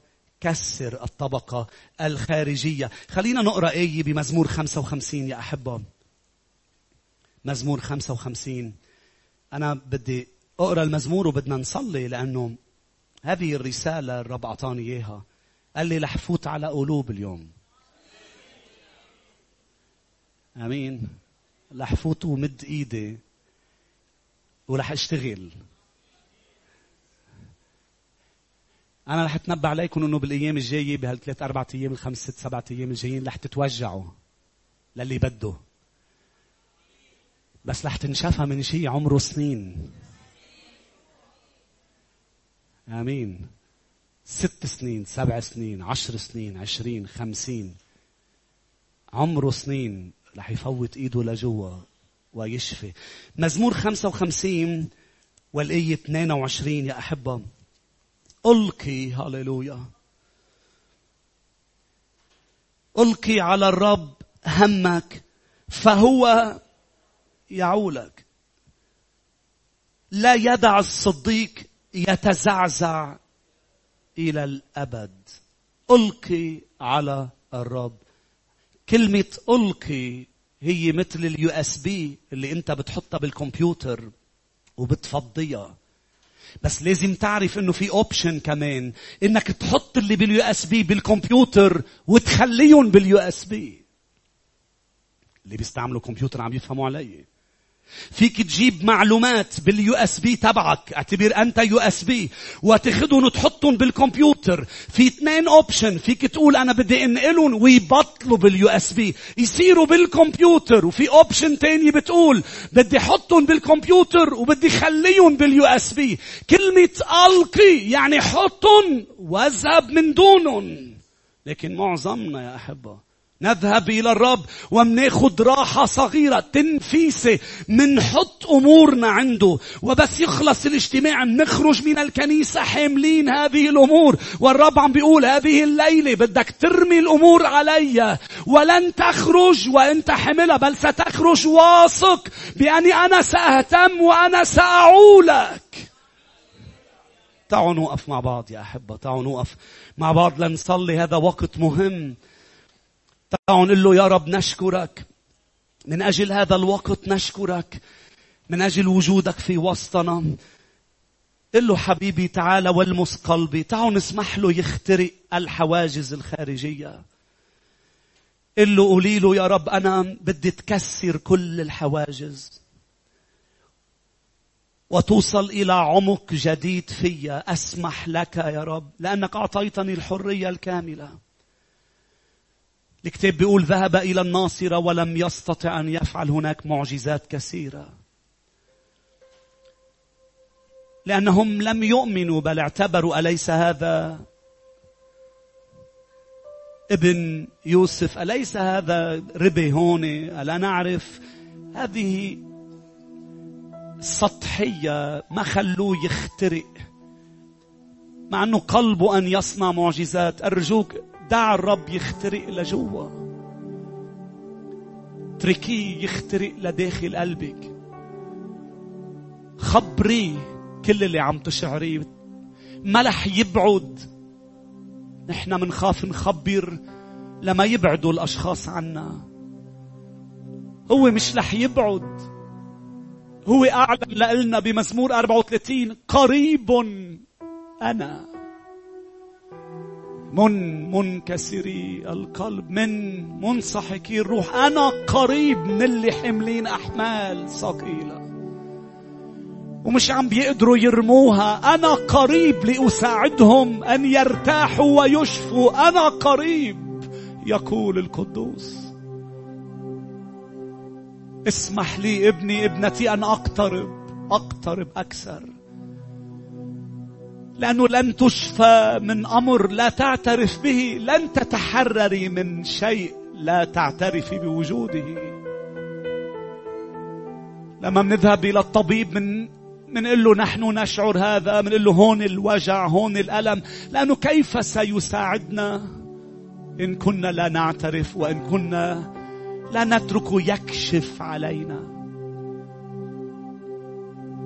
Speaker 1: كسر الطبقة الخارجية. خلينا نقرأ آية بمزمور 55 يا أحبة. مزمور 55 أنا بدي أقرأ المزمور وبدنا نصلي لأنه هذه الرسالة الرب أعطاني إياها. قال لي رح فوت على قلوب اليوم. آمين. رح فوت ومد إيدي ورح أشتغل. أنا رح أتنبأ عليكم إنه بالأيام الجاية بهالثلاث أربع أيام الخمس ست سبعة أيام الجايين رح تتوجعوا للي بده. بس رح تنشفى من شيء عمره سنين. آمين. ست سنين سبع سنين عشر سنين عشرين خمسين. عمره سنين رح يفوت إيده لجوا ويشفي. مزمور خمسة وخمسين والآية 22 يا أحبة. ألقي هللويا ألقي على الرب همك فهو يعولك. لا يدع الصديق يتزعزع إلى الأبد. ألقي على الرب. كلمة ألقي هي مثل ال USB اللي أنت بتحطها بالكمبيوتر وبتفضيها. بس لازم تعرف إنه في option كمان. إنك تحط اللي بال USB بالكمبيوتر وتخليهم بال USB اللي بيستعملوا كمبيوتر عم يفهموا علي. فيك تجيب معلومات بال USB تبعك. اعتبر انت USB. وتاخذهم وتحطهم بالكمبيوتر. في اثنين option فيك تقول أنا بدي انقلهم ويبطلوا بال USB. يصيروا بالكمبيوتر. وفي option تاني بتقول بدي احطهم بالكمبيوتر وبدي خليهم بال USB. كلمة ألقي يعني حطهم وأذهب من دونهم. لكن معظمنا يا أحبة نذهب إلى الرب ومناخد راحة صغيرة تنفيسة منحط أمورنا عنده. وبس يخلص الاجتماع نخرج من الكنيسة حاملين هذه الأمور. والرب عم بيقول هذه الليلة بدك ترمي الأمور علي. ولن تخرج وانت حملها بل ستخرج واثق بأني أنا سأهتم وأنا سأعولك. تعالوا نوقف مع بعض يا أحبة تعالوا نوقف مع بعض لنصلي هذا وقت مهم. تعالوا نقول له يا رب نشكرك. من أجل هذا الوقت نشكرك. من أجل وجودك في وسطنا. قل له حبيبي تعال والمس قلبي. تعالوا نسمح له يخترق الحواجز الخارجية. قل له قولي له يا رب أنا بدي تكسر كل الحواجز. وتوصل إلى عمق جديد فيا. أسمح لك يا رب لأنك أعطيتني الحرية الكاملة. الكتاب بيقول ذهب إلى الناصرة ولم يستطع أن يفعل هناك معجزات كثيرة. لأنهم لم يؤمنوا بل اعتبروا أليس هذا ابن يوسف؟ أليس هذا ربي هون؟ ألا نعرف؟ هذه سطحية ما خلوه يخترق مع أنه قلبه أن يصنع معجزات. أرجوك دع الرب يخترق لجوا. اتركيه يخترق لداخل قلبك. خبريه كل اللي عم تشعريه. ما رح يبعد. نحن منخاف نخبر لما يبعدوا الأشخاص عنا. هو مش رح يبعد. هو أعلن لنا بمزمور 34 قريب أنا. من منكسري القلب من منسحقي الروح. أنا قريب من اللي حملين أحمال ثقيلة. ومش عم بيقدروا يرموها. أنا قريب لأساعدهم أن يرتاحوا ويشفوا. أنا قريب يقول القدوس. اسمح لي ابني ابنتي أن أقترب أقترب أكثر. لأنه لن تشفى من أمر لا تعترف به لن تتحرري من شيء لا تعترفي بوجوده. لما بنذهب إلى الطبيب من منقول له نحن نشعر هذا منقول له هون الوجع هون الألم لأنه كيف سيساعدنا؟ إن كنا لا نعترف وإن كنا لا نتركه يكشف علينا.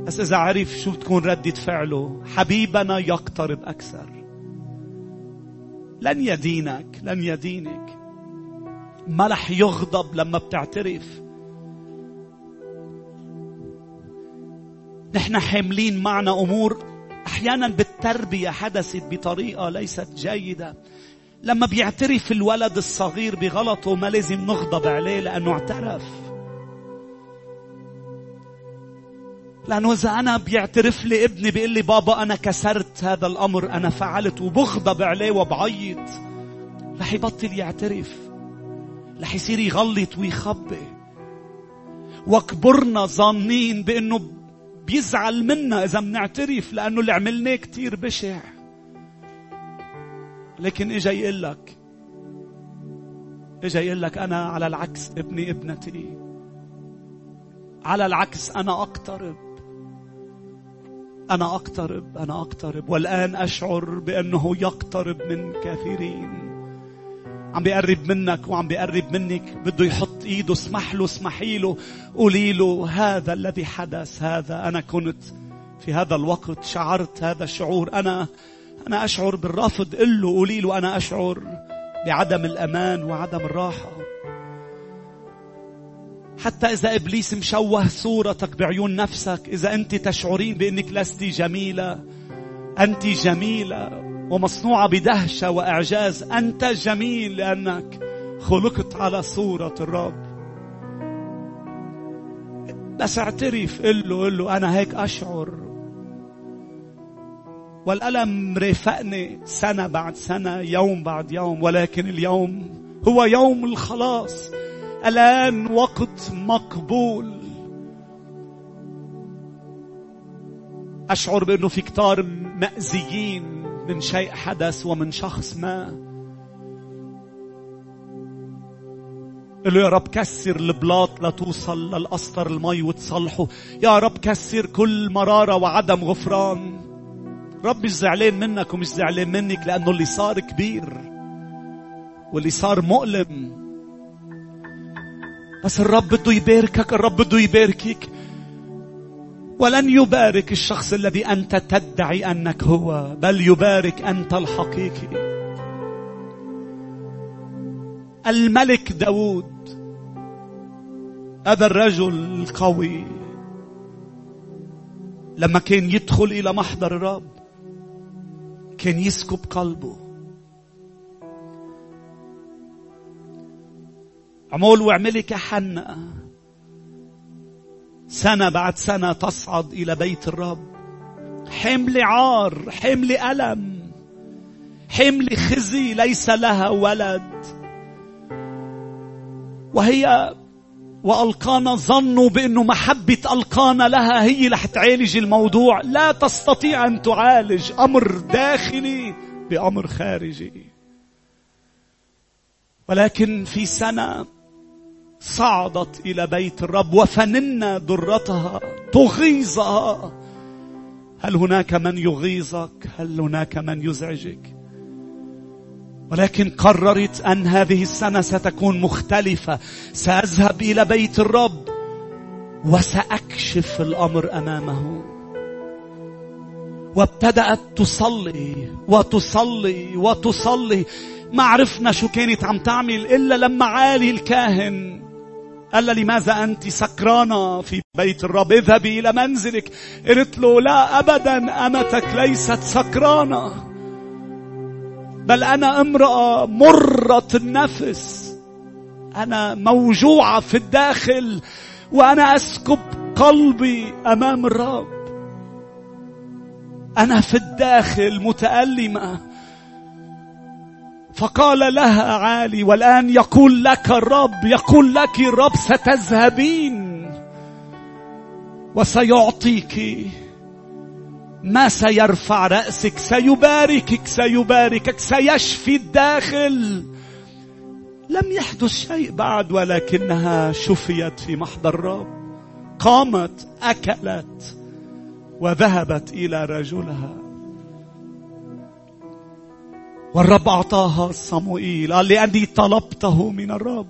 Speaker 1: بس إذا عرف شو تكون ردة فعله؟ حبيبنا يقترب أكثر. لن يدينك لن يدينك. ما رح يغضب لما بتعترف. نحن حاملين معنا أمور. أحيانا بالتربية حدثت بطريقة ليست جيدة. لما بيعترف الولد الصغير بغلطه ما لازم نغضب عليه لأنه اعترف. لأنه إذا أنا بيعترف لي ابني بيقول لي بابا أنا كسرت هذا الأمر أنا فعلت وبغضب عليه وبعيط. رح يبطل يعترف. رح يصير يغلط ويخبي وكبرنا ظانين بأنه بيزعل منا إذا بنعترف لأنه اللي عملناه كتير بشع. لكن إجا يقول لك إجا يقول لك أنا على العكس ابني ابنتي. على العكس أنا أقترب. أنا أقترب أنا أقترب والآن أشعر بأنه يقترب من كثيرين عم بيقرب منك وعم بيقرب منك بده يحط إيده اسمح له اسمحي له قولي له هذا الذي حدث هذا أنا كنت في هذا الوقت شعرت هذا الشعور. أنا أنا أشعر بالرفض قل له قولي له أنا أشعر بعدم الأمان وعدم الراحة. حتى إذا إبليس مشوه صورتك بعيون نفسك إذا أنت تشعرين بأنك لست جميلة أنت جميلة ومصنوعة بدهشة وإعجاز أنت جميل لأنك خلقت على صورة الرب. بس اعترف قل له قل له أنا هيك أشعر. والألم رافقني سنة بعد سنة يوم بعد يوم ولكن اليوم هو يوم الخلاص. الآن وقت مقبول. أشعر بأنه في كتار مأزيين من شيء حدث ومن شخص ما. له يا رب كسر البلاط لتوصل للأسطر المي وتصلحه. يا رب كسر كل مرارة وعدم غفران. رب مش زعلان منك ومش زعلان منك لأنه اللي صار كبير واللي صار مؤلم. بس الرب بده يباركك الرب بده يباركك. ولن يبارك الشخص الذي أنت تدعي أنك هو بل يبارك أنت الحقيقي. الملك داود هذا الرجل القوي. لما كان يدخل إلى محضر الرب كان يسكب قلبه. عمول واعملي كحنة سنة بعد سنة تصعد إلى بيت الرب. حمل عار حمل ألم. حمل خزي ليس لها ولد. وهي وألقانا ظنوا بأنه محبة ألقانا لها هي اللي حتعالج الموضوع. لا تستطيع أن تعالج أمر داخلي بأمر خارجي. ولكن في سنة صعدت إلى بيت الرب وفننا درتها تغيظها. هل هناك من يغيظك؟ هل هناك من يزعجك؟ ولكن قررت أن هذه السنة ستكون مختلفة. سأذهب إلى بيت الرب وسأكشف الأمر أمامه. وابتدأت تصلي وتصلي وتصلي. ما عرفنا شو كانت عم تعمل إلا لما عالي الكاهن. قال لها لماذا أنت سكرانة في بيت الرب؟ اذهبي إلى منزلك. قلت له لا أبدا. أمتك ليست سكرانة. بل أنا امرأة مرة النفس. أنا موجوعة في الداخل. وأنا أسكب قلبي أمام الرب. أنا في الداخل متألمة. فقال لها عالي والآن يقول لك الرب يقول لك الرب ستذهبين وسيعطيك. ما سيرفع رأسك سيباركك سيباركك سيشفي الداخل. لم يحدث شيء بعد ولكنها شفيت في محضر الرب. قامت أكلت وذهبت إلى رجلها. والرب أعطاها صموئيل. قال لأني طلبته من الرب.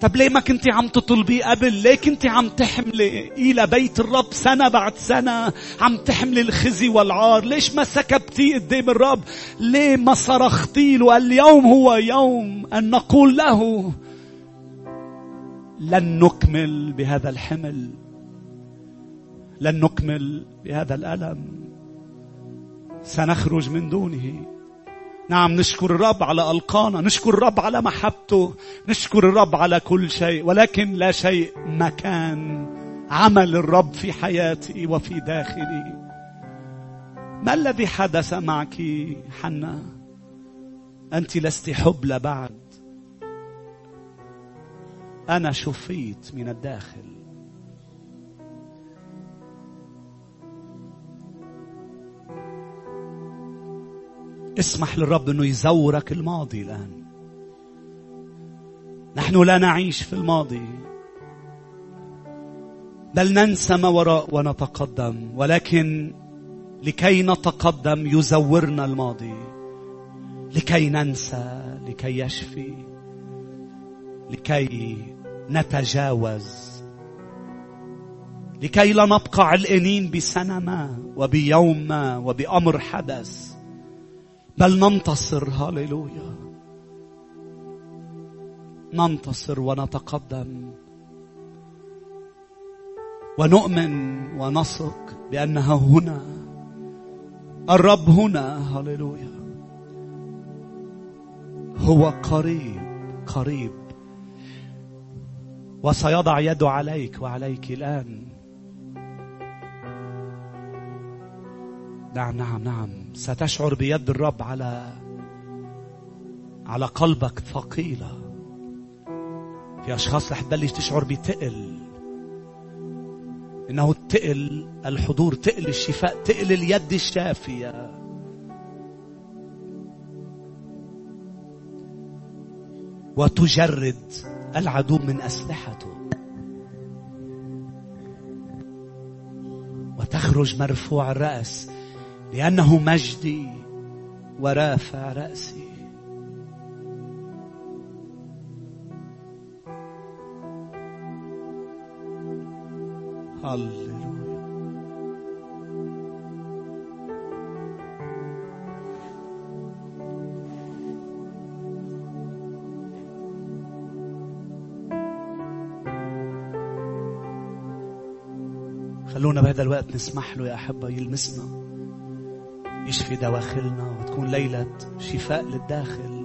Speaker 1: طب ليه ما كنت عم تطلبي قبل؟ ليه كنت عم تحملي إلى بيت الرب سنة بعد سنة؟ عم تحملي الخزي والعار. ليش ما سكبتي قدام الرب؟ ليه ما صرختي له؟ اليوم هو يوم أن نقول له لن نكمل بهذا الحمل. لن نكمل بهذا الألم. سنخرج من دونه. نعم نشكر الرب على ألقانا نشكر الرب على محبته نشكر الرب على كل شيء ولكن لا شيء مكان عمل الرب في حياتي وفي داخلي. ما الذي حدث معك حنا؟ أنت لست حبلى بعد. أنا شفيت من الداخل. اسمح للرب إنه يزورك الماضي الآن. نحن لا نعيش في الماضي. بل ننسى ما وراء ونتقدم. ولكن لكي نتقدم يزورنا الماضي. لكي ننسى لكي يشفي لكي نتجاوز. لكي لا نبقى علقانين بسنة ما وبيوم ما وبأمر حدث. بل ننتصر. هاليلويا ننتصر ونتقدم. ونؤمن ونثق بأنها هنا. الرب هنا. هللويا هو قريب قريب. وسيضع يده عليك وعليك الآن. نعم نعم نعم. ستشعر بيد الرب على على قلبك ثقيلة. في أشخاص رح تبلش تشعر بتقل. إنه تقل الحضور تقل الشفاء تقل اليد الشافية. وتجرد العدو من أسلحته. وتخرج مرفوع الرأس. لأنه مجدي ورافع رأسي. هللويا. خلونا بهذا الوقت نسمح له يا أحبة يلمسنا. يشفي دواخلنا وتكون ليلة شفاء للداخل.